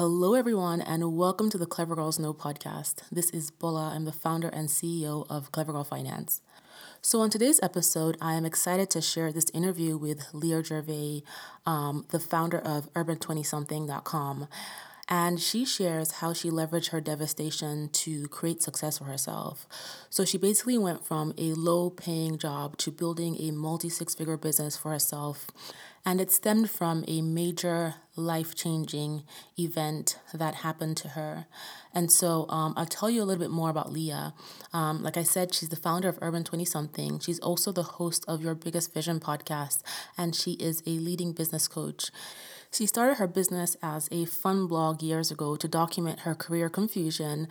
Hello, everyone, and welcome to the Clever Girls Know podcast. This is Bola. I'm the founder and CEO of Clever Girl Finance. So, on today's episode, I am excited to share this interview with Leah Gervais, um, the founder of Urban20something.com. And she shares how she leveraged her devastation to create success for herself. So she basically went from a low paying job to building a multi six figure business for herself and it stemmed from a major life changing event that happened to her. And so um, I'll tell you a little bit more about Leah. Um, like I said, she's the founder of Urban 20 Something. She's also the host of Your Biggest Vision podcast, and she is a leading business coach. She started her business as a fun blog years ago to document her career confusion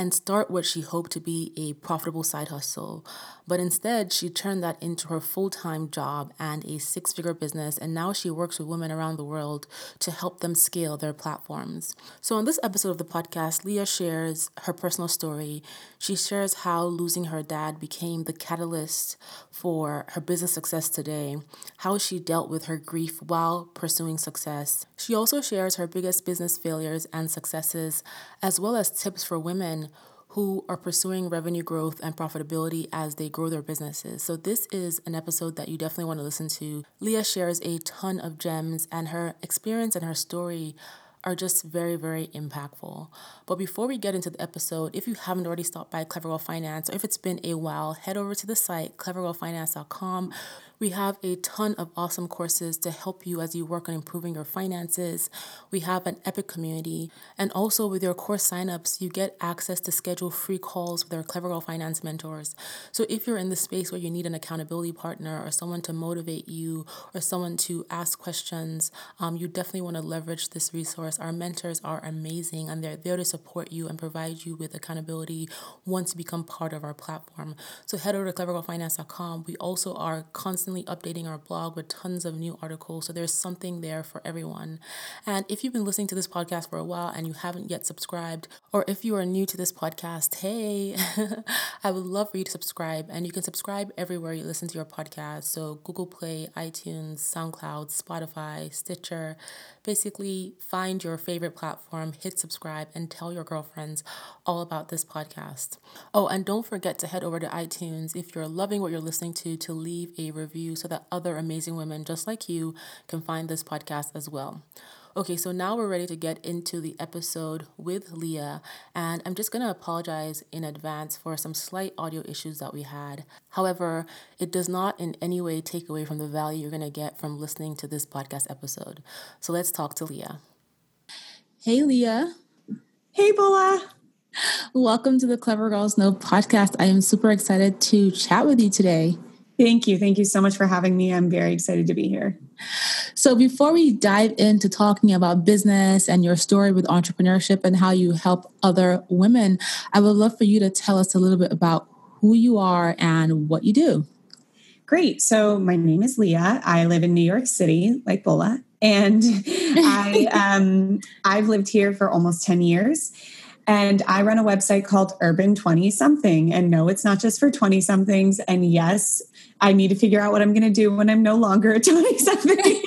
and start what she hoped to be a profitable side hustle. But instead, she turned that into her full time job and a six figure business, and now she works with women around the world to help them scale their platforms. So, on this episode of the podcast, Leah shares her personal story. She shares how losing her dad became the catalyst for her business success today, how she dealt with her grief while pursuing success. She also shares her biggest business failures and successes, as well as tips for women who are pursuing revenue growth and profitability as they grow their businesses. So, this is an episode that you definitely want to listen to. Leah shares a ton of gems, and her experience and her story are just very, very impactful. But before we get into the episode, if you haven't already stopped by Clever Girl Finance, or if it's been a while, head over to the site clevergirlfinance.com we have a ton of awesome courses to help you as you work on improving your finances. We have an epic community. And also, with your course signups, you get access to schedule free calls with our Clever Girl Finance mentors. So, if you're in the space where you need an accountability partner or someone to motivate you or someone to ask questions, um, you definitely want to leverage this resource. Our mentors are amazing and they're there to support you and provide you with accountability once you become part of our platform. So, head over to clevergirlfinance.com. We also are constantly updating our blog with tons of new articles. So there's something there for everyone. And if you've been listening to this podcast for a while and you haven't yet subscribed, or if you are new to this podcast, hey, I would love for you to subscribe. And you can subscribe everywhere you listen to your podcast. So Google Play, iTunes, SoundCloud, Spotify, Stitcher. Basically, find your favorite platform, hit subscribe, and tell your girlfriends all about this podcast. Oh, and don't forget to head over to iTunes if you're loving what you're listening to to leave a review so that other amazing women just like you can find this podcast as well. Okay, so now we're ready to get into the episode with Leah, and I'm just gonna apologize in advance for some slight audio issues that we had. However, it does not in any way take away from the value you're gonna get from listening to this podcast episode. So let's talk to Leah. Hey, Leah. Hey, Bola. Welcome to the Clever Girls Know podcast. I am super excited to chat with you today. Thank you. Thank you so much for having me. I'm very excited to be here. So, before we dive into talking about business and your story with entrepreneurship and how you help other women, I would love for you to tell us a little bit about who you are and what you do. Great. So, my name is Leah. I live in New York City, like Bola, and I um, I've lived here for almost ten years. And I run a website called Urban 20 something. And no, it's not just for 20 somethings. And yes, I need to figure out what I'm going to do when I'm no longer a 20 something.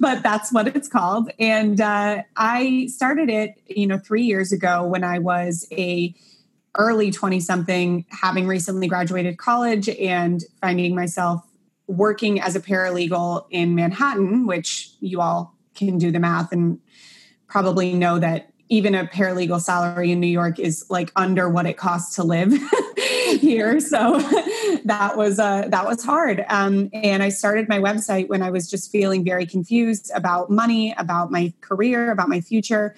but that's what it's called. And uh, I started it, you know, three years ago when I was a early 20 something, having recently graduated college and finding myself working as a paralegal in Manhattan, which you all can do the math and probably know that even a paralegal salary in New York is like under what it costs to live here. So that was uh, that was hard. Um, and I started my website when I was just feeling very confused about money, about my career, about my future.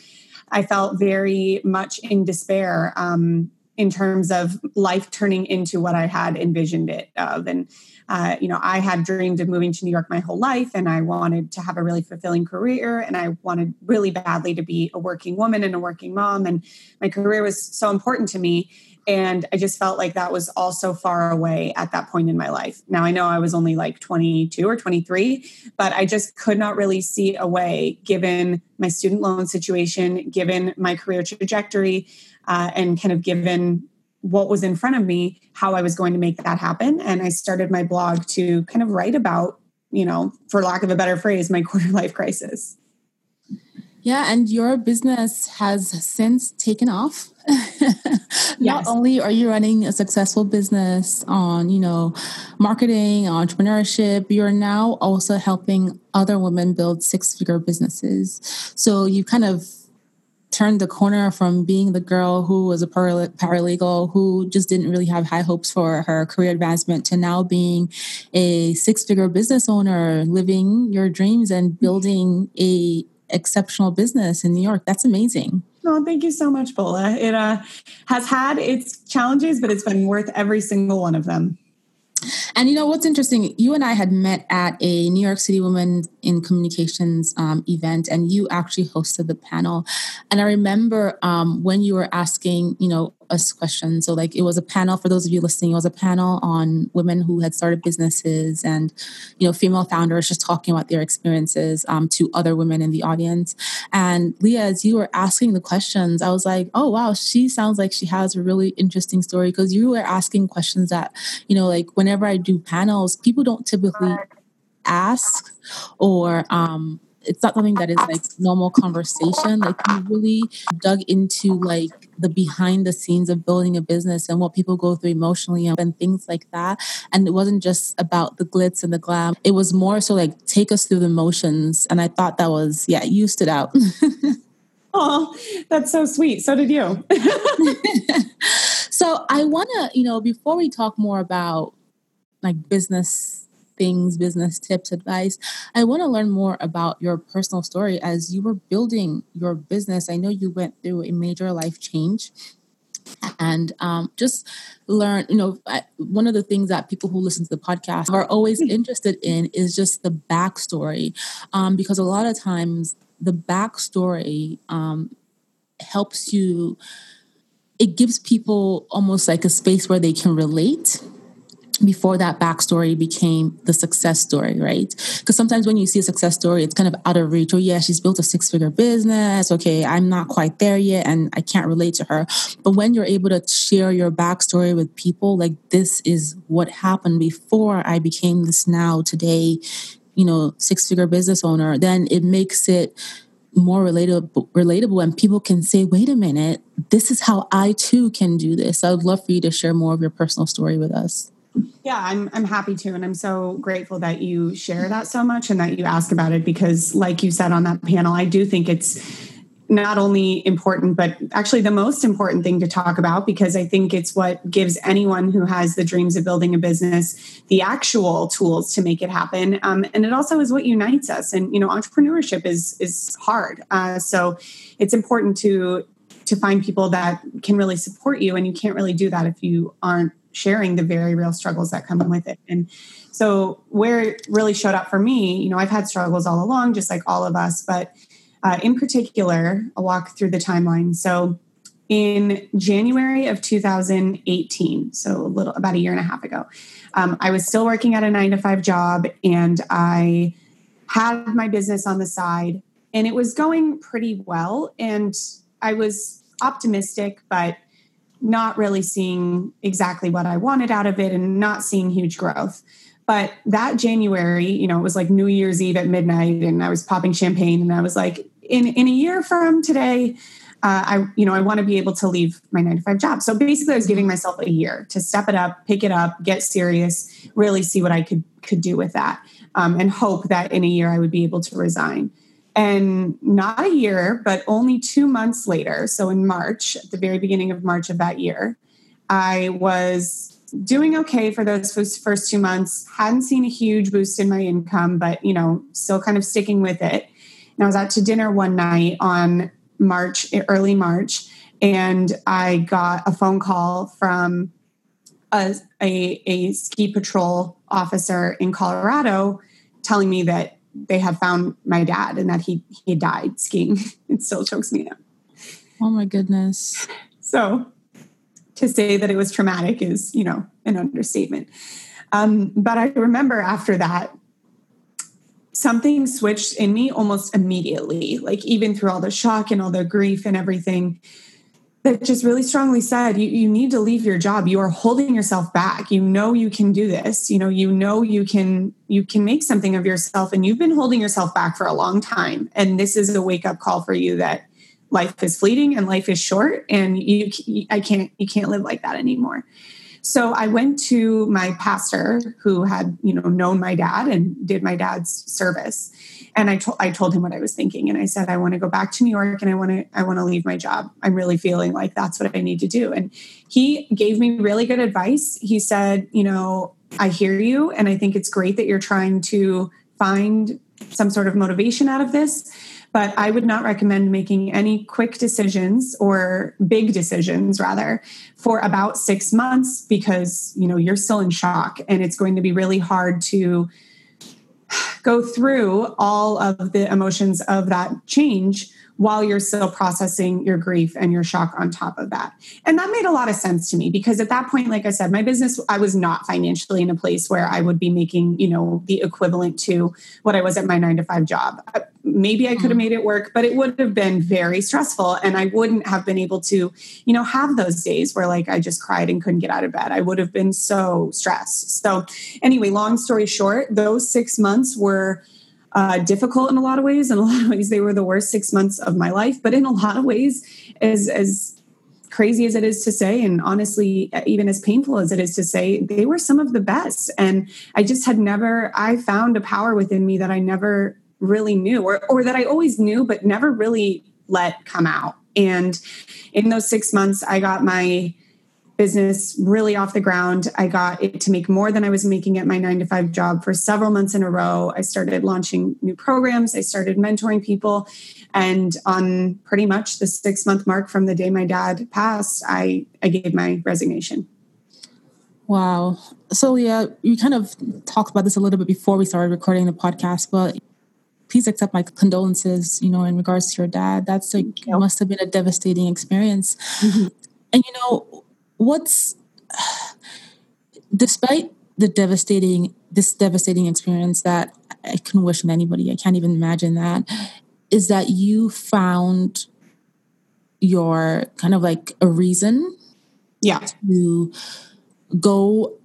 I felt very much in despair um, in terms of life turning into what I had envisioned it of, and uh, you know, I had dreamed of moving to New York my whole life, and I wanted to have a really fulfilling career, and I wanted really badly to be a working woman and a working mom, and my career was so important to me. And I just felt like that was all so far away at that point in my life. Now I know I was only like 22 or 23, but I just could not really see a way, given my student loan situation, given my career trajectory, uh, and kind of given what was in front of me, how I was going to make that happen. And I started my blog to kind of write about, you know, for lack of a better phrase, my quarter life crisis. Yeah, and your business has since taken off. Not yes. only are you running a successful business on, you know, marketing, entrepreneurship, you're now also helping other women build six-figure businesses. So you kind of turned the corner from being the girl who was a paralegal who just didn't really have high hopes for her career advancement to now being a six-figure business owner, living your dreams and building a exceptional business in New York. That's amazing. Oh, thank you so much, Bola. It uh, has had its challenges, but it's been worth every single one of them. And you know what's interesting? You and I had met at a New York City Women in Communications um, event, and you actually hosted the panel. And I remember um, when you were asking, you know, us questions. So, like, it was a panel for those of you listening. It was a panel on women who had started businesses and, you know, female founders just talking about their experiences um, to other women in the audience. And Leah, as you were asking the questions, I was like, oh wow, she sounds like she has a really interesting story because you were asking questions that, you know, like whenever I do panels, people don't typically ask or um it's not something that is like normal conversation. Like you really dug into like the behind the scenes of building a business and what people go through emotionally and things like that. And it wasn't just about the glitz and the glam. It was more so like take us through the motions. And I thought that was, yeah, you stood out. oh, that's so sweet. So did you. so I want to, you know, before we talk more about like business things, business tips, advice. I want to learn more about your personal story as you were building your business. I know you went through a major life change and um, just learn you know one of the things that people who listen to the podcast are always hmm. interested in is just the backstory um, because a lot of times the backstory um, helps you it gives people almost like a space where they can relate before that backstory became the success story, right? Because sometimes when you see a success story, it's kind of out of reach. Oh, yeah, she's built a six figure business. Okay, I'm not quite there yet and I can't relate to her. But when you're able to share your backstory with people, like this is what happened before I became this now today, you know, six figure business owner, then it makes it more relatable relatable and people can say wait a minute this is how i too can do this i would love for you to share more of your personal story with us yeah, I'm I'm happy to and I'm so grateful that you share that so much and that you ask about it because like you said on that panel, I do think it's not only important but actually the most important thing to talk about because I think it's what gives anyone who has the dreams of building a business the actual tools to make it happen. Um, and it also is what unites us. And you know, entrepreneurship is is hard, uh, so it's important to to find people that can really support you. And you can't really do that if you aren't sharing the very real struggles that come with it. And so, where it really showed up for me, you know, I've had struggles all along, just like all of us, but uh, in particular, I'll walk through the timeline. So, in January of 2018, so a little about a year and a half ago, um, I was still working at a nine to five job and I had my business on the side and it was going pretty well. And I was optimistic, but not really seeing exactly what I wanted out of it and not seeing huge growth. But that January, you know, it was like New Year's Eve at midnight and I was popping champagne and I was like, in, in a year from today, uh, I, you know, I want to be able to leave my nine to five job. So basically, I was giving myself a year to step it up, pick it up, get serious, really see what I could could do with that, um, and hope that in a year I would be able to resign. And not a year, but only two months later, so in March, at the very beginning of March of that year, I was doing okay for those first two months. Hadn't seen a huge boost in my income, but you know, still kind of sticking with it. And I was out to dinner one night on March, early March, and I got a phone call from a, a, a ski patrol officer in Colorado telling me that they had found my dad and that he he died skiing. it still chokes me up. Oh my goodness. So to say that it was traumatic is, you know, an understatement. Um, but I remember after that, something switched in me almost immediately. Like even through all the shock and all the grief and everything, that just really strongly said you, you need to leave your job. You are holding yourself back. You know you can do this. You know you know you can you can make something of yourself and you've been holding yourself back for a long time. And this is a wake up call for you that life is fleeting and life is short and you i can't you can't live like that anymore so i went to my pastor who had you know known my dad and did my dad's service and I told I told him what I was thinking, and I said I want to go back to New York, and I want to I want to leave my job. I'm really feeling like that's what I need to do. And he gave me really good advice. He said, you know, I hear you, and I think it's great that you're trying to find some sort of motivation out of this. But I would not recommend making any quick decisions or big decisions, rather, for about six months because you know you're still in shock, and it's going to be really hard to go through all of the emotions of that change while you're still processing your grief and your shock on top of that. And that made a lot of sense to me because at that point, like I said, my business, I was not financially in a place where I would be making, you know, the equivalent to what I was at my nine to five job. Uh, maybe I could have mm-hmm. made it work, but it would have been very stressful. And I wouldn't have been able to, you know, have those days where like I just cried and couldn't get out of bed. I would have been so stressed. So, anyway, long story short, those six months were uh, difficult in a lot of ways. In a lot of ways, they were the worst six months of my life. But in a lot of ways, as as crazy as it is to say, and honestly, even as painful as it is to say, they were some of the best. And I just had never. I found a power within me that I never really knew, or or that I always knew, but never really let come out. And in those six months, I got my business really off the ground. I got it to make more than I was making at my nine to five job for several months in a row. I started launching new programs, I started mentoring people. And on pretty much the six month mark from the day my dad passed, I, I gave my resignation. Wow. So, yeah, you kind of talked about this a little bit before we started recording the podcast, but please accept my condolences, you know, in regards to your dad. That's like, must have been a devastating experience. Mm-hmm. And, you know, what's despite the devastating this devastating experience that I couldn't wish on anybody, I can't even imagine that, is that you found your kind of like a reason yeah. to go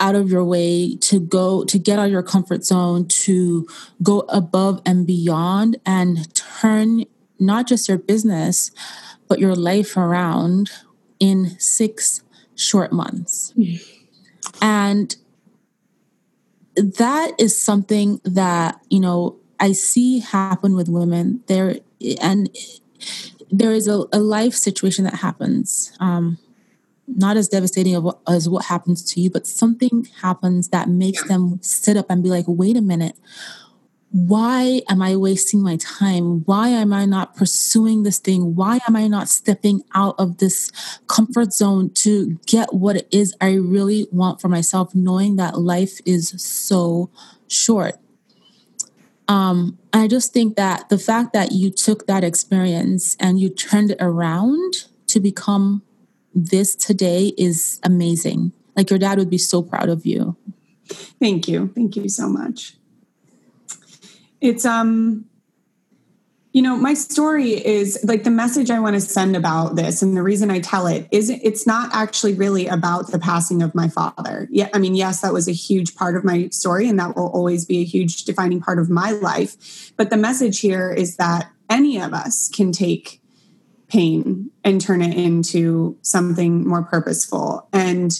out of your way to go to get out of your comfort zone to go above and beyond and turn not just your business but your life around in six short months. And that is something that, you know, I see happen with women. There and there is a, a life situation that happens um, not as devastating as what happens to you but something happens that makes them sit up and be like wait a minute why am I wasting my time? Why am I not pursuing this thing? Why am I not stepping out of this comfort zone to get what it is I really want for myself, knowing that life is so short? Um, I just think that the fact that you took that experience and you turned it around to become this today is amazing. Like your dad would be so proud of you. Thank you. Thank you so much it's um you know my story is like the message i want to send about this and the reason i tell it is it's not actually really about the passing of my father. Yeah i mean yes that was a huge part of my story and that will always be a huge defining part of my life but the message here is that any of us can take pain and turn it into something more purposeful. And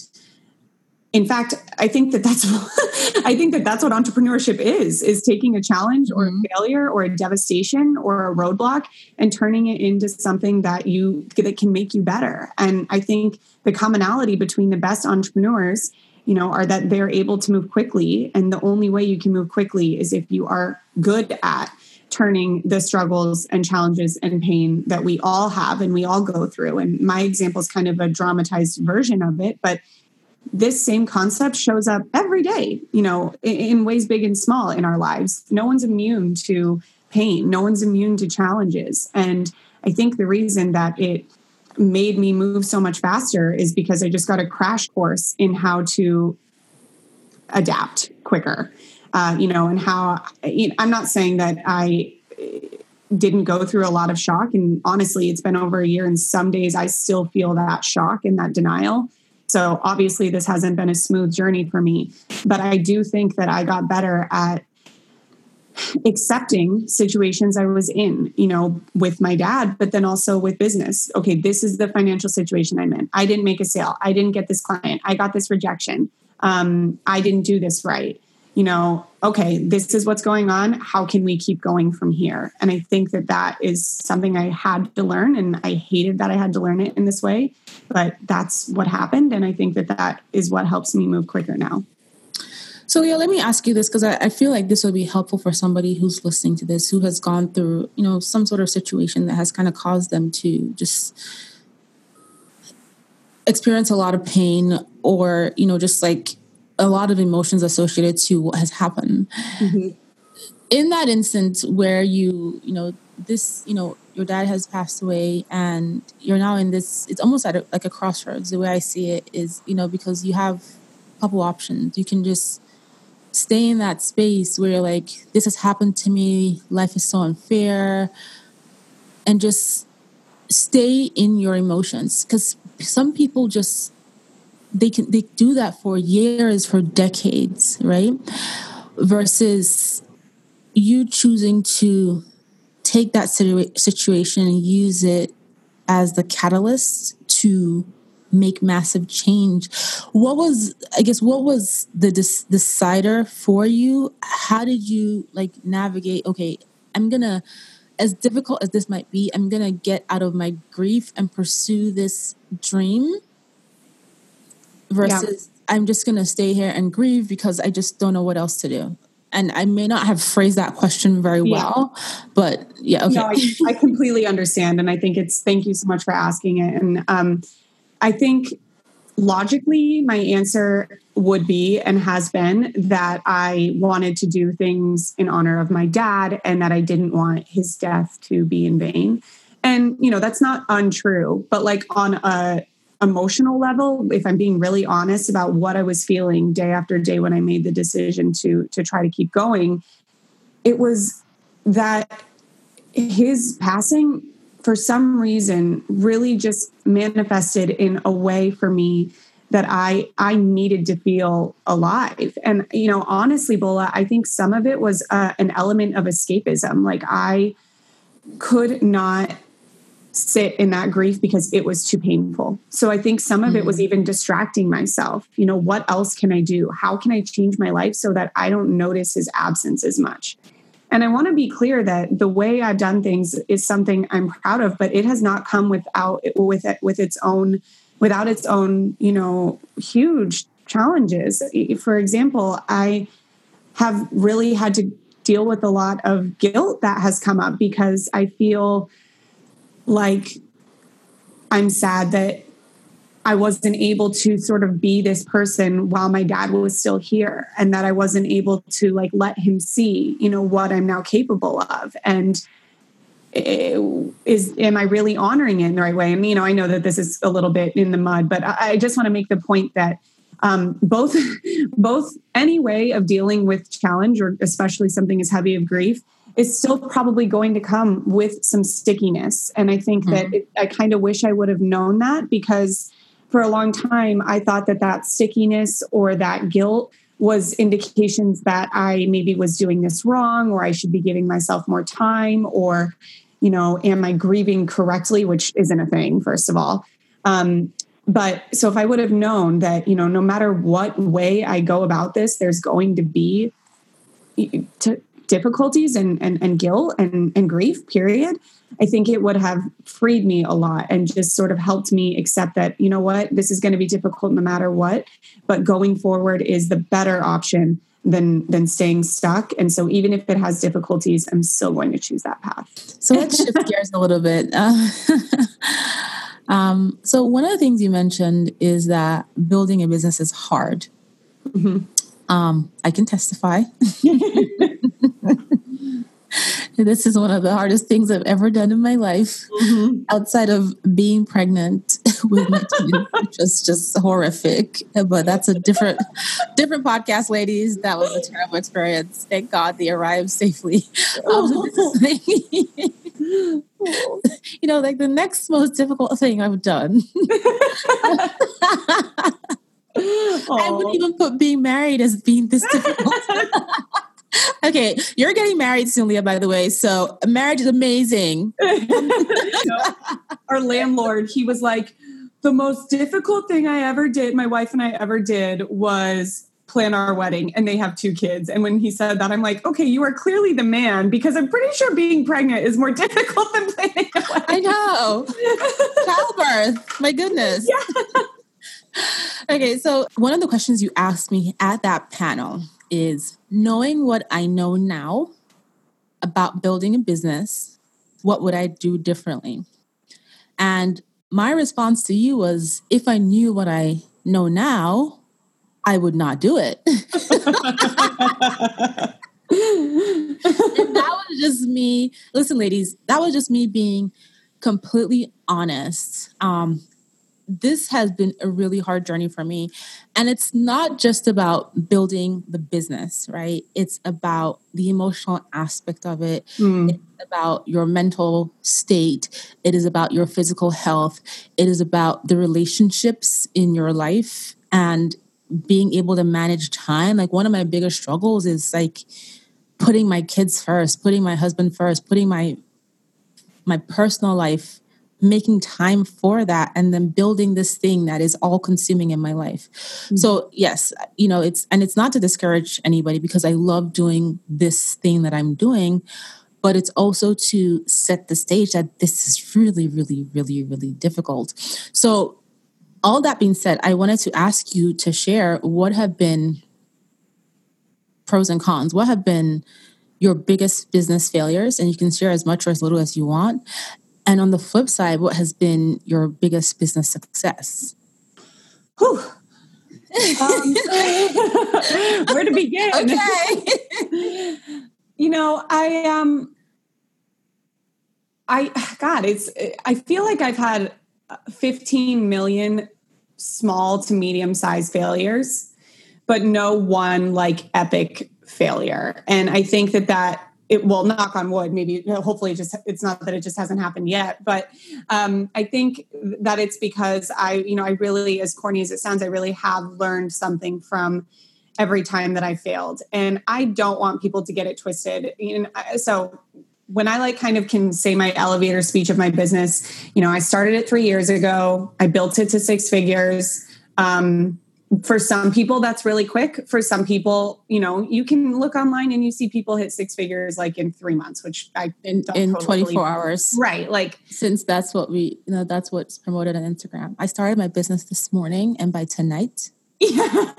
in fact i think that that's i think that that's what entrepreneurship is is taking a challenge or a mm-hmm. failure or a devastation or a roadblock and turning it into something that you that can make you better. And i think the commonality between the best entrepreneurs you know are that they're able to move quickly. And the only way you can move quickly is if you are good at turning the struggles and challenges and pain that we all have and we all go through. And my example is kind of a dramatized version of it but this same concept shows up every day, you know, in ways big and small in our lives. No one's immune to pain, no one's immune to challenges. And I think the reason that it made me move so much faster is because I just got a crash course in how to adapt quicker. Uh, you know, and how you know, I'm not saying that I didn't go through a lot of shock. And honestly, it's been over a year, and some days I still feel that shock and that denial. So obviously, this hasn't been a smooth journey for me. But I do think that I got better at accepting situations I was in, you know, with my dad, but then also with business. Okay, this is the financial situation I'm in. I didn't make a sale. I didn't get this client. I got this rejection. Um, I didn't do this right. You know, okay, this is what's going on. How can we keep going from here? And I think that that is something I had to learn, and I hated that I had to learn it in this way, but that's what happened. And I think that that is what helps me move quicker now. So yeah, let me ask you this because I, I, feel like this would be helpful for somebody who's listening to this who has gone through, you know, some sort of situation that has kind of caused them to just experience a lot of pain or, you know, just like a lot of emotions associated to what has happened. Mm-hmm. In that instance where you, you know, this, you know, your dad has passed away and you're now in this, it's almost at a, like a crossroads. The way I see it is, you know, because you have a couple options. You can just stay in that space where you're like, this has happened to me, life is so unfair, and just stay in your emotions. Because some people just they can they do that for years, for decades, right? Versus you choosing to take that situa- situation and use it as the catalyst to make massive change. What was, I guess, what was the decider for you? How did you like navigate? Okay, I'm gonna, as difficult as this might be, I'm gonna get out of my grief and pursue this dream versus yeah. I'm just gonna stay here and grieve because I just don't know what else to do. And I may not have phrased that question very well, but yeah, okay. No, I, I, completely understand, and I think it's. Thank you so much for asking it, and um, I think logically, my answer would be and has been that I wanted to do things in honor of my dad and that I didn't want his death to be in vain. And, you know, that's not untrue, but like on a emotional level, if I'm being really honest about what I was feeling day after day when I made the decision to to try to keep going, it was that his passing for some reason really just manifested in a way for me that I I needed to feel alive. And you know, honestly, Bola, I think some of it was uh, an element of escapism. Like I could not sit in that grief because it was too painful. So I think some of it was mm. even distracting myself. You know, what else can I do? How can I change my life so that I don't notice his absence as much? And I want to be clear that the way I've done things is something I'm proud of, but it has not come without with it with its own without its own, you know, huge challenges. For example, I have really had to deal with a lot of guilt that has come up because I feel like I'm sad that I wasn't able to sort of be this person while my dad was still here and that I wasn't able to like let him see, you know, what I'm now capable of. And is am I really honoring it in the right way? And you know, I know that this is a little bit in the mud, but I, just want to make the point that um, both both any way of dealing with challenge or especially something as heavy of grief is still probably going to come with some stickiness. And I think mm-hmm. that it, I kind of wish I would have known that because for a long time, I thought that that stickiness or that guilt was indications that I maybe was doing this wrong or I should be giving myself more time or, you know, am I grieving correctly, which isn't a thing, first of all. Um, but so if I would have known that, you know, no matter what way I go about this, there's going to be to, difficulties and, and, and guilt and, and grief, period, I think it would have freed me a lot and just sort of helped me accept that, you know what, this is going to be difficult no matter what, but going forward is the better option than than staying stuck. And so even if it has difficulties, I'm still going to choose that path. So let's shift gears a little bit. Uh, um, so one of the things you mentioned is that building a business is hard. Mm-hmm. Um, I can testify. this is one of the hardest things I've ever done in my life, mm-hmm. outside of being pregnant with my twins, which was just horrific. But that's a different, different podcast, ladies. That was a terrible experience. Thank God they arrived safely. Um, know, like the next most difficult thing I've done. I wouldn't even put being married as being this difficult. okay, you're getting married soon, Leah, by the way. So marriage is amazing. Our landlord, he was like, the most difficult thing I ever did, my wife and I ever did, was plan our wedding and they have two kids. And when he said that, I'm like, okay, you are clearly the man because I'm pretty sure being pregnant is more difficult than planning a wedding. I know. Childbirth. My goodness. Yeah. Okay, so one of the questions you asked me at that panel is knowing what I know now about building a business, what would I do differently? And my response to you was if I knew what I know now, I would not do it. and that was just me. Listen, ladies, that was just me being completely honest. Um, this has been a really hard journey for me. And it's not just about building the business, right? It's about the emotional aspect of it. Mm. It's about your mental state. It is about your physical health. It is about the relationships in your life and being able to manage time. Like one of my biggest struggles is like putting my kids first, putting my husband first, putting my my personal life making time for that and then building this thing that is all consuming in my life. Mm-hmm. So, yes, you know, it's and it's not to discourage anybody because I love doing this thing that I'm doing, but it's also to set the stage that this is really really really really difficult. So, all that being said, I wanted to ask you to share what have been pros and cons. What have been your biggest business failures and you can share as much or as little as you want and on the flip side, what has been your biggest business success? Whew. Um, where to begin? Okay. you know, I um I God, it's I feel like I've had 15 million small to medium sized failures, but no one like epic failure. And I think that that it will knock on wood maybe hopefully just it's not that it just hasn't happened yet but um, i think that it's because i you know i really as corny as it sounds i really have learned something from every time that i failed. And i don't want people to get it twisted. And so when i like kind of can say my elevator speech of my business you know i started it three years ago. I built it to six figures. Um, for some people that's really quick. For some people you know you can look online and you see people hit six figures like in three months which i in, in totally 24 believe. hours. Right like since that's what we you know that's what's promoted on instagram. I started my business this morning and by tonight yeah.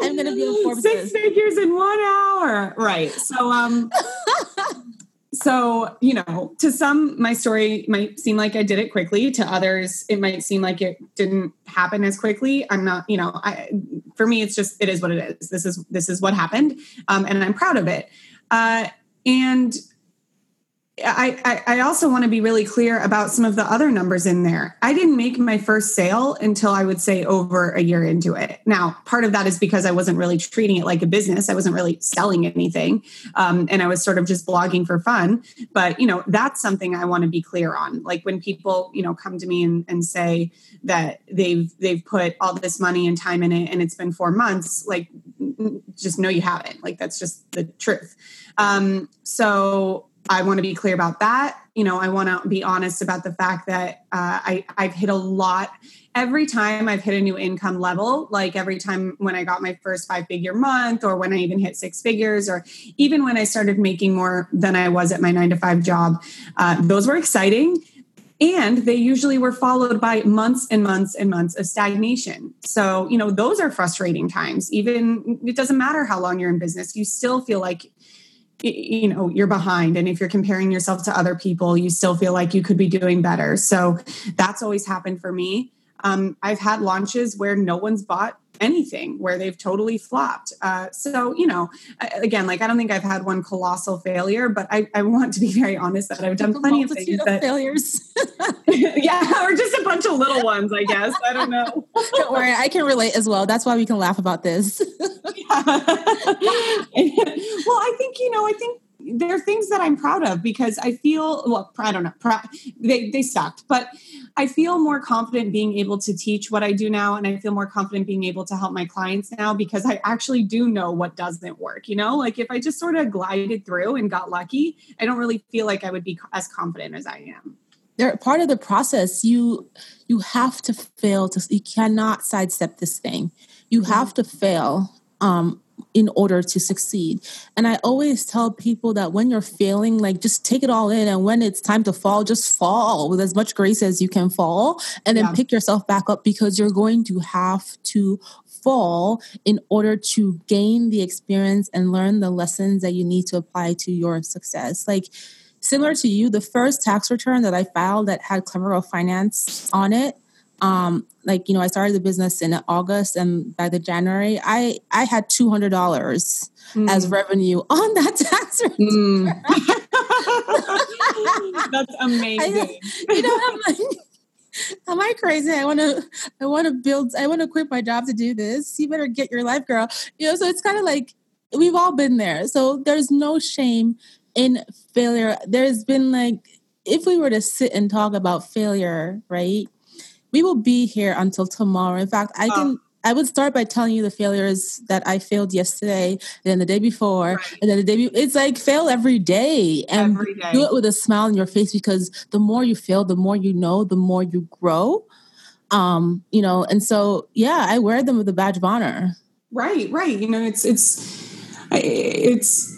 i'm gonna be a Forbes six figures in one hour. Right so um so you know to some my story might seem like i did it quickly. To others it might seem like it didn't happen as quickly. I'm not you know i for me it's just it is what it is. This is this is what happened um, and i'm proud of it. Uh, and I, I, also want to be really clear about some of the other numbers in there. I didn't make my first sale until I would say over a year into it. Now, part of that is because I wasn't really treating it like a business. I wasn't really selling anything, um, and I was sort of just blogging for fun. But you know, that's something I want to be clear on. Like when people you know come to me and, and say that they've they've put all this money and time in it, and it's been four months. Like, just know you haven't. Like that's just the truth. Um, so I want to be clear about that. You know, I want to be honest about the fact that uh, I, I've hit a lot. Every time I've hit a new income level, like every time when I got my first five figure month, or when I even hit six figures, or even when I started making more than I was at my nine to five job, uh, those were exciting. And they usually were followed by months and months and months of stagnation. So, you know, those are frustrating times. Even it doesn't matter how long you're in business, you still feel like you know you're behind. And if you're comparing yourself to other people you still feel like you could be doing better. So that's always happened for me um, i've had launches where no one's bought anything where they've totally flopped. Uh, so, you know, again, like I don't think I've had one colossal failure, but I, I want to be very honest that I've done plenty of things of that failures. yeah, or just a bunch of little ones, I guess. I don't know. don't worry, I can relate as well. That's why we can laugh about this. well, I think, you know, I think they're things that I'm proud of because I feel well. I don't know. They they sucked, but I feel more confident being able to teach what I do now, and I feel more confident being able to help my clients now because I actually do know what doesn't work. You know, like if I just sort of glided through and got lucky, I don't really feel like I would be as confident as I am they're part of the process you you have to fail to you cannot sidestep this thing you have to fail um, in order to succeed. And I always tell people that when you're failing, like just take it all in. And when it's time to fall, just fall with as much grace as you can fall and then yeah. pick yourself back up because you're going to have to fall in order to gain the experience and learn the lessons that you need to apply to your success. Like, similar to you, the first tax return that I filed that had Clever Finance on it, um like you know i started the business in august and by the january i i had $200 mm. as revenue on that tax return mm. that's amazing. I, you know i'm like am i crazy? I want to i want to build i want to quit my job to do this. You better get your life girl. You know so it's kind of like we've all been there. So there's no shame in failure. There's been like if we were to sit and talk about failure right we will be here until tomorrow. In fact, I can. Oh. I would start by telling you the failures that I failed yesterday, then the day before, right. and then the day. Be- it's like fail every day, and every day. do it with a smile on your face because the more you fail, the more you know, the more you grow. Um, you know, and so yeah, I wear them with a badge of honor. Right, right. You know, it's it's it's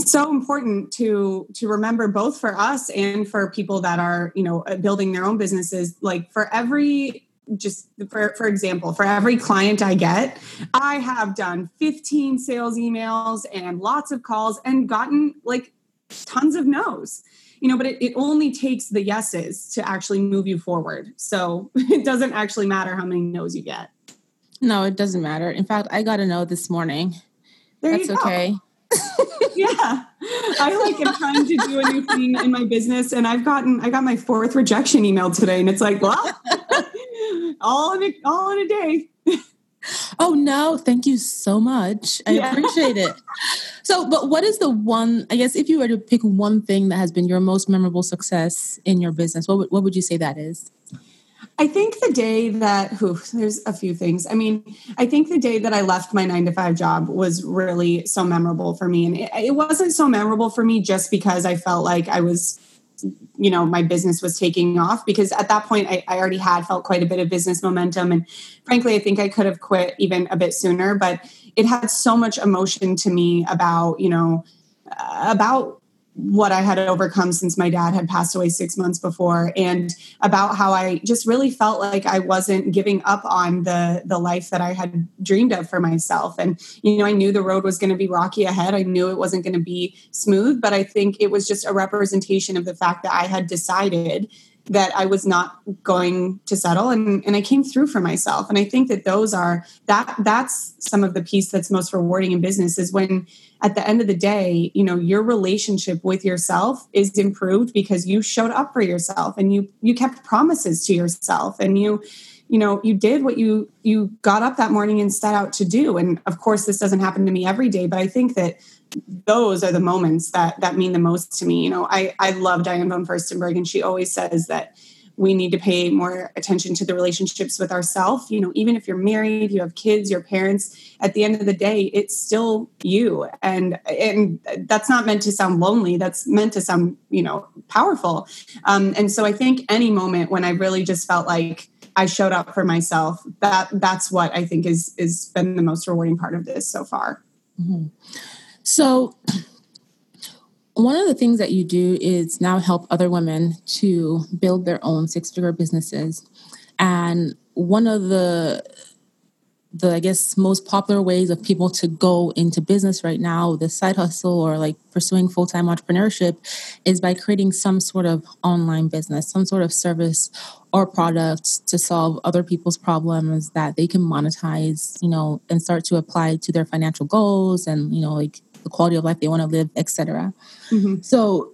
so important to to remember both for us and for people that are you know uh, building their own businesses. Like for every just for for example for every client i get i have done 15 sales emails and lots of calls and gotten like tons of no's. You know but it, it only takes the yeses to actually move you forward. So it doesn't actually matter how many no's you get. No it doesn't matter. In fact i got a no this morning. There that's okay yeah. I like am trying to do a new thing in my business and I've gotten I got my fourth rejection email today and it's like, well, all in a all in a day. Oh no, thank you so much. I yeah. appreciate it. So, but what is the one, I guess if you were to pick one thing that has been your most memorable success in your business, what would, what would you say that is? I think the day that, whew, there's a few things. I mean, I think the day that I left my nine to five job was really so memorable for me. And it, it wasn't so memorable for me just because I felt like I was you know my business was taking off because at that point I, I, already had felt quite a bit of business momentum and frankly i think i could have quit even a bit sooner but it had so much emotion to me about you know about what I had overcome since my dad had passed away six months before, and about how I just really felt like I wasn't giving up on the the life that I had dreamed of for myself. And you know, I knew the road was going to be rocky ahead. I knew it wasn't going to be smooth, but I think it was just a representation of the fact that I had decided that I was not going to settle and, and I came through for myself. And I think that those are that that's some of the piece that's most rewarding in business is when at the end of the day, you know, your relationship with yourself is improved because you showed up for yourself and you you kept promises to yourself and you you know you did what you you got up that morning and set out to do. And of course this doesn't happen to me every day but i think that those are the moments that that mean the most to me. You know i i love diane von furstenberg and she always says that we need to pay more attention to the relationships with ourselves you know even if you're married you have kids your parents at the end of the day it's still you. And and that's not meant to sound lonely. That's meant to sound you know powerful. Um, and so i think any moment when i really just felt like i showed up for myself that that's what i think is is been the most rewarding part of this so far. Mm-hmm. so one of the things that you do is now help other women to build their own six figure businesses. And one of the the I guess most popular ways of people to go into business right now, the side hustle or like pursuing full time entrepreneurship, is by creating some sort of online business, some sort of service or product to solve other people's problems that they can monetize, you know, and start to apply to their financial goals and you know like the quality of life they want to live, etc. Mm-hmm. So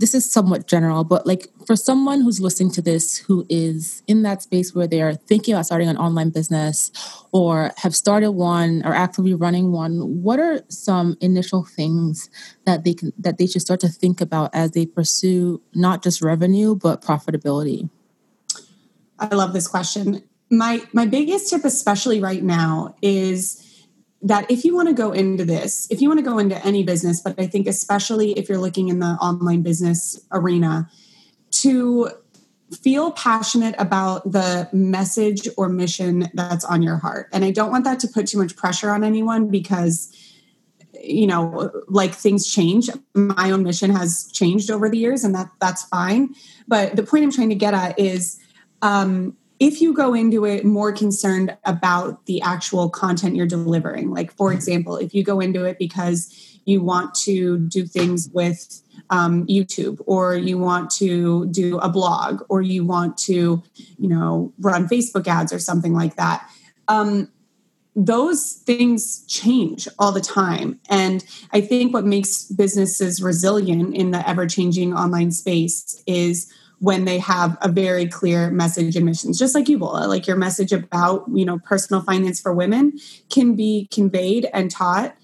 this is somewhat general, but like for someone who's listening to this who is in that space where they're thinking about starting an online business or have started one or actively running one, what are some initial things that they can that they should start to think about as they pursue not just revenue but profitability? I love this question. My my biggest tip especially right now is that if you want to go into this, if you want to go into any business, but I think especially if you're looking in the online business arena, to feel passionate about the message or mission that's on your heart. And I don't want that to put too much pressure on anyone because you know like things change my own mission has changed over the years and that that's fine but the point i'm trying to get at is um, if you go into it more concerned about the actual content you're delivering, like for example, if you go into it because you want to do things with um, YouTube or you want to do a blog or you want to, you know, run Facebook ads or something like that. Um, those things change all the time. And I think what makes businesses resilient in the ever changing online space is when they have a very clear message and missions. Just like you Bola like your message about you know personal finance for women can be conveyed and taught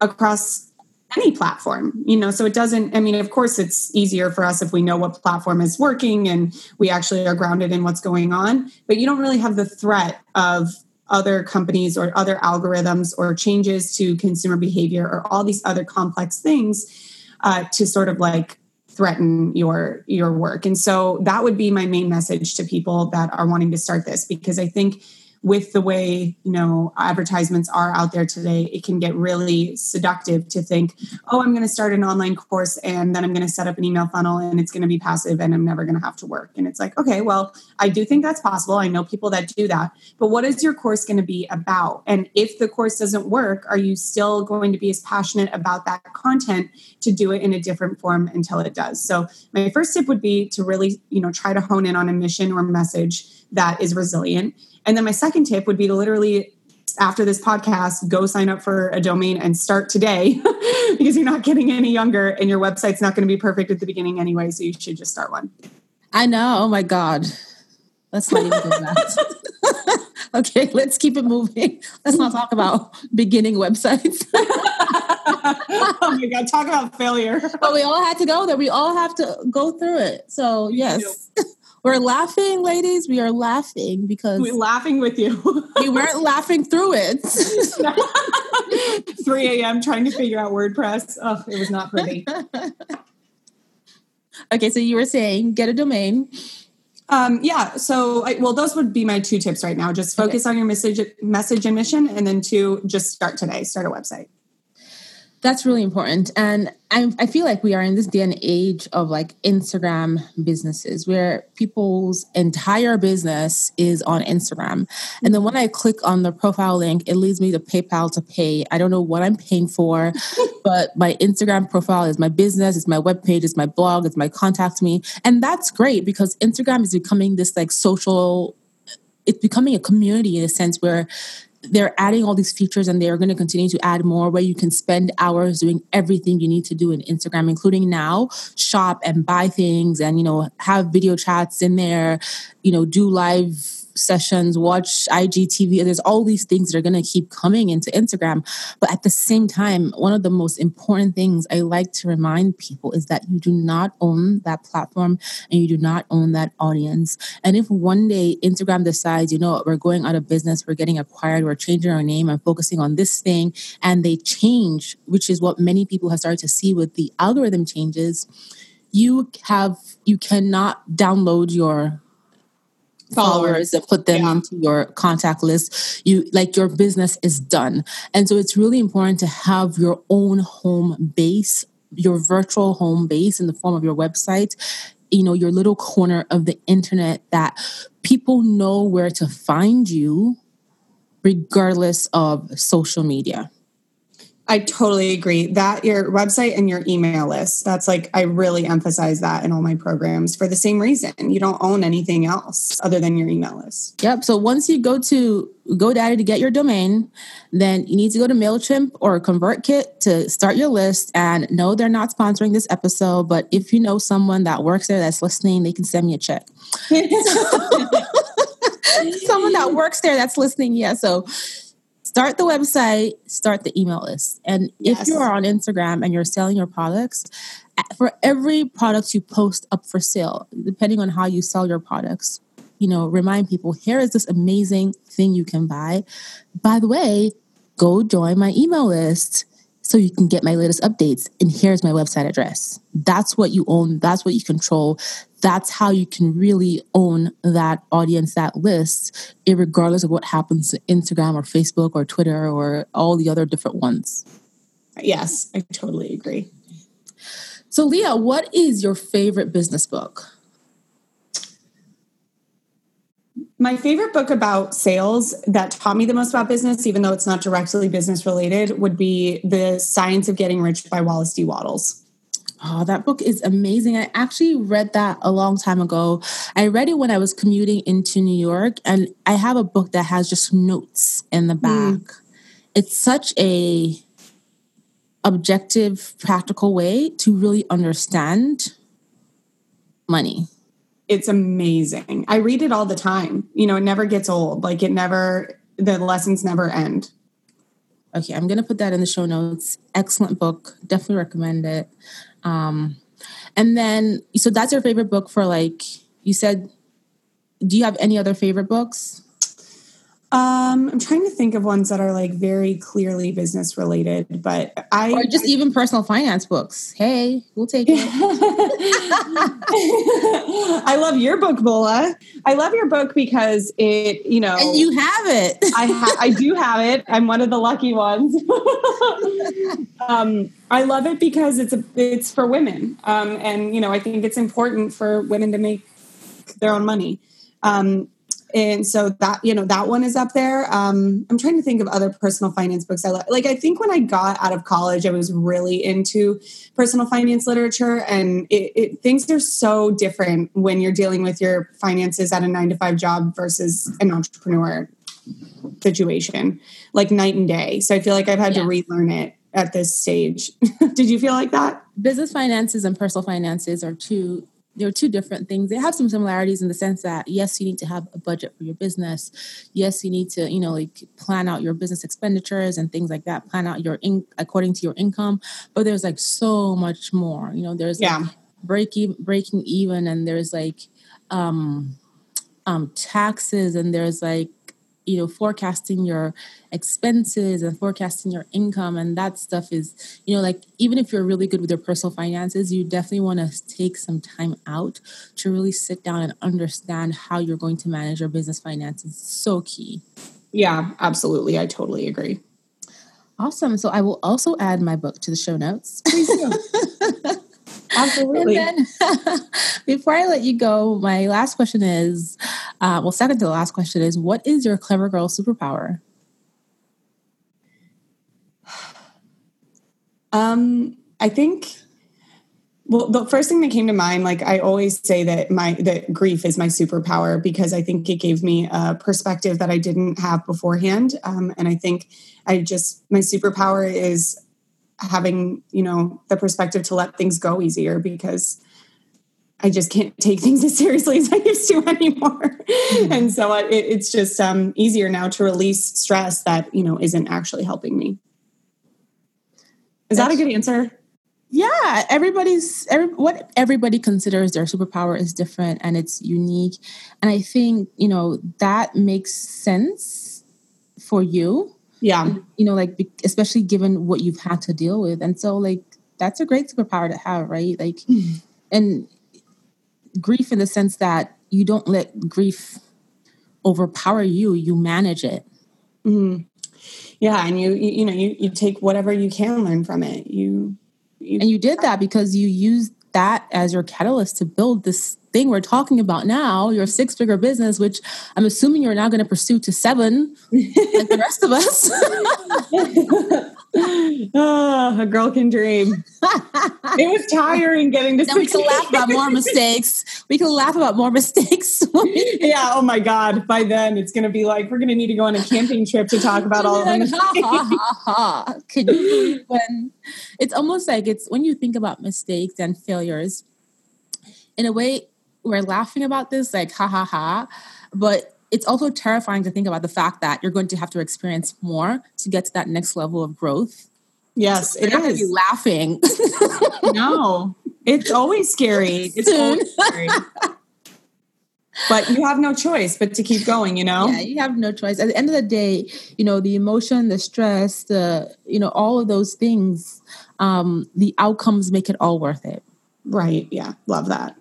across any platform you know so it doesn't i mean of course it's easier for us if we know what platform is working and we actually are grounded in what's going on but you don't really have the threat of other companies or other algorithms or changes to consumer behavior or all these other complex things uh, to sort of like threaten your your work. And so that would be my main message to people that are wanting to start this because i think with the way you know advertisements are out there today it can get really seductive to think oh i'm going to start an online course and then i'm going to set up an email funnel and it's going to be passive and i'm never going to have to work. And it's like okay well i do think that's possible. I know people that do that. But what is your course going to be about? And if the course doesn't work are you still going to be as passionate about that content to do it in a different form until it does? So my first tip would be to really you know try to hone in on a mission or message that is resilient. And then my second tip would be to literally after this podcast, go sign up for a domain and start today because you're not getting any younger and your website's not going to be perfect at the beginning anyway. So you should just start one. I know. Oh my God. Let's not even do that. okay, let's keep it moving. Let's not talk about beginning websites. oh my God, talk about failure. But we all had to go there. We all have to go through it. So, yes. We're laughing, ladies. We are laughing because we're laughing with you. we weren't laughing through it. 3 a.m. trying to figure out WordPress. Oh, it was not pretty. okay, so you were saying get a domain. Um, yeah. So, I, well, those would be my two tips right now. Just focus okay. on your message, message and mission, and then two, just start today. Start a website. That's really important. And I, I feel like we are in this day and age of like Instagram businesses where people's entire business is on Instagram. And then when I click on the profile link, it leads me to PayPal to pay. I don't know what I'm paying for, but my Instagram profile is my business, it's my webpage, it's my blog, it's my contact me. And that's great because Instagram is becoming this like social it's becoming a community in a sense where they're adding all these features and they're going to continue to add more where you can spend hours doing everything you need to do in Instagram, including now shop and buy things and, you know, have video chats in there, you know, do live sessions, watch IGTV. There's all these things that are going to keep coming into Instagram. But at the same time, one of the most important things I like to remind people is that you do not own that platform and you do not own that audience. And if one day Instagram decides, you know, we're going out of business, we're getting acquired, we're changing our name and focusing on this thing, and they change, which is what many people have started to see with the algorithm changes you have you cannot download your followers and put them yeah. into your contact list you like your business is done and so it's really important to have your own home base your virtual home base in the form of your website you know your little corner of the internet that people know where to find you regardless of social media I totally agree. That your website and your email list, that's like, I really emphasize that in all my programs for the same reason. You don't own anything else other than your email list. Yep. So once you go to GoDaddy to get your domain, then you need to go to MailChimp or ConvertKit to start your list. And no, they're not sponsoring this episode, but if you know someone that works there that's listening, they can send me a check. someone that works there that's listening, yeah. So start the website, start the email list. And yes. if you are on Instagram and you're selling your products, for every product you post up for sale, depending on how you sell your products, you know, remind people here is this amazing thing you can buy. By the way, go join my email list so you can get my latest updates. And here's my website address. That's what you own, that's what you control. That's how you can really own that audience, that list, regardless of what happens to Instagram or Facebook or Twitter or all the other different ones. Yes, I totally agree. So, Leah, what is your favorite business book? My favorite book about sales that taught me the most about business, even though it's not directly business related, would be The Science of Getting Rich by Wallace D. Wattles. Oh, that book is amazing. I actually read that a long time ago. I read it when I was commuting into New York, and I have a book that has just notes in the back. Mm. It's such a objective, practical way to really understand money it's amazing. I read it all the time. You know, it never gets old. Like it never, the lessons never end. Okay, I'm gonna put that in the show notes. Excellent book. Definitely recommend it. Um, and then, so that's your favorite book for like you said. Do you have any other favorite books? Um, I'm trying to think of ones that are like very clearly business related, but I or just even personal finance books. Hey, we'll take it. I love your book, Bola. I love your book because it, you know, and you have it. I ha- I do have it. I'm one of the lucky ones. um, I love it because it's a it's for women, um, and you know, I think it's important for women to make their own money. Um, and so that you know that one is up there. Um, i'm trying to think of other personal finance books i like like i think when i got out of college i was really into personal finance literature and it, it, things are so different when you're dealing with your finances at a nine to five job versus an entrepreneur situation like night and day. So i feel like i've had yeah. to relearn it at this stage. Did you feel like that? Business finances and personal finances are two they're two different things. They have some similarities in the sense that yes, you need to have a budget for your business. Yes, you need to, you know, like plan out your business expenditures and things like that. Plan out your in according to your income. But there's like so much more. You know, there's yeah. like breaking breaking even, and there's like um um taxes, and there's like you know forecasting your expenses and forecasting your income and that stuff is you know like even if you're really good with your personal finances you definitely want to take some time out to really sit down and understand how you're going to manage your business finances. So key. Yeah absolutely. I totally agree. Awesome. So i will also add my book to the show notes. Please do Absolutely. Then, before I let you go, my last question is uh, well, second to the last question is what is your clever girl superpower? Um, I think well, the first thing that came to mind, like I always say that my that grief is my superpower because I think it gave me a perspective that I didn't have beforehand, um, and I think I just my superpower is having you know the perspective to let things go easier because I just can't take things as seriously as I used to anymore. Mm-hmm. And so it, it's just um, easier now to release stress that, you know, isn't actually helping me. Is That's, that a good answer? Yeah, everybody's every, what everybody considers their superpower is different and it's unique. And I think, you know, that makes sense for you yeah. And, you know like especially given what you've had to deal with. And so like that's a great superpower to have right? Like mm-hmm. and grief in the sense that you don't let grief overpower you you manage it. Mm-hmm. yeah and you, you, you know you, you take whatever you can learn from it. You, you and you did that because you used that as your catalyst to build this thing we're talking about now, your six figure business, which I'm assuming you're now going to pursue to seven, like the rest of us. oh, a girl can dream. it was tiring getting to. We can laugh about more mistakes. We can laugh about more mistakes. yeah. Oh my God. By then, it's going to be like we're going to need to go on a camping trip to talk about all of them. ha, ha, you believe when it's almost like it's when you think about mistakes and failures. In a way, we're laughing about this, like ha ha ha, but it's also terrifying to think about the fact that you're going to have to experience more to get to that next level of growth. Yes, it is. Be laughing. no, it's always scary. It's always scary. but you have no choice but to keep going you know yeah you have no choice at the end of the day you know the emotion the stress the you know all of those things um the outcomes make it all worth it right yeah love that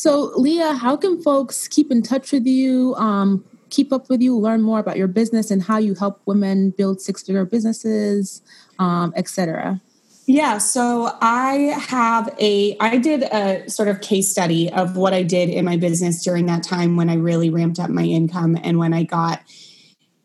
so, Leah, how can folks keep in touch with you, um, keep up with you, learn more about your business and how you help women build six figure businesses, um, etc.? Yeah, so I have a, I did a sort of case study of what I did in my business during that time when I really ramped up my income and when I got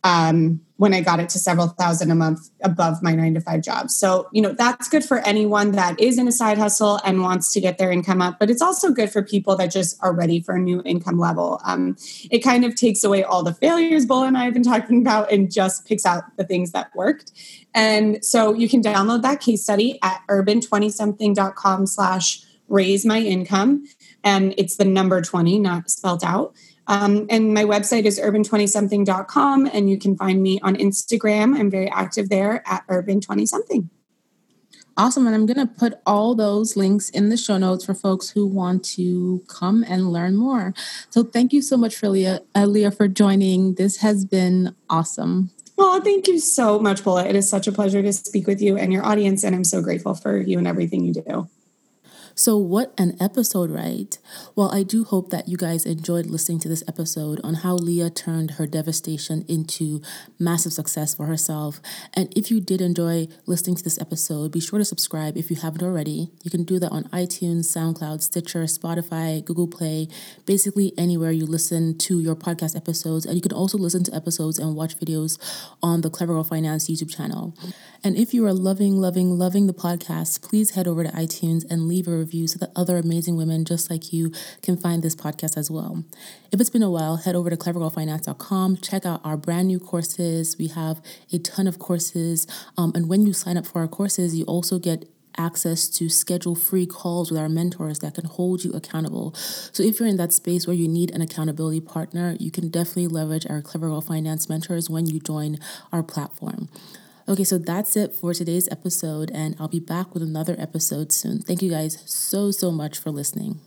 um, when I got it to several thousand a month above my nine to five job. So, you know, that's good for anyone that is in a side hustle and wants to get their income up, but it's also good for people that just are ready for a new income level. Um, it kind of takes away all the failures Bola and I have been talking about and just picks out the things that worked. And so you can download that case study at urban20something.com slash raise my income. And it's the number 20, not spelled out. Um, and my website is urban20something.com, and you can find me on Instagram. I'm very active there at urban20something. Awesome. And I'm going to put all those links in the show notes for folks who want to come and learn more. So thank you so much for Leah, uh, Leah for joining. This has been awesome. Oh, thank you so much, Bola. It is such a pleasure to speak with you and your audience, and I'm so grateful for you and everything you do. So, what an episode, right? Well, I do hope that you guys enjoyed listening to this episode on how Leah turned her devastation into massive success for herself. And if you did enjoy listening to this episode, be sure to subscribe if you haven't already. You can do that on iTunes, SoundCloud, Stitcher, Spotify, Google Play, basically anywhere you listen to your podcast episodes. And you can also listen to episodes and watch videos on the Clever Girl Finance YouTube channel. And if you are loving, loving, loving the podcast, please head over to iTunes and leave a review so that other amazing women just like you can find this podcast as well. If it's been a while, head over to clevergirlfinance.com, check out our brand new courses. We have a ton of courses. Um, and when you sign up for our courses, you also get access to schedule free calls with our mentors that can hold you accountable. So if you're in that space where you need an accountability partner, you can definitely leverage our Clever Girl Finance mentors when you join our platform. Okay, so that's it for today's episode, and I'll be back with another episode soon. Thank you guys so, so much for listening.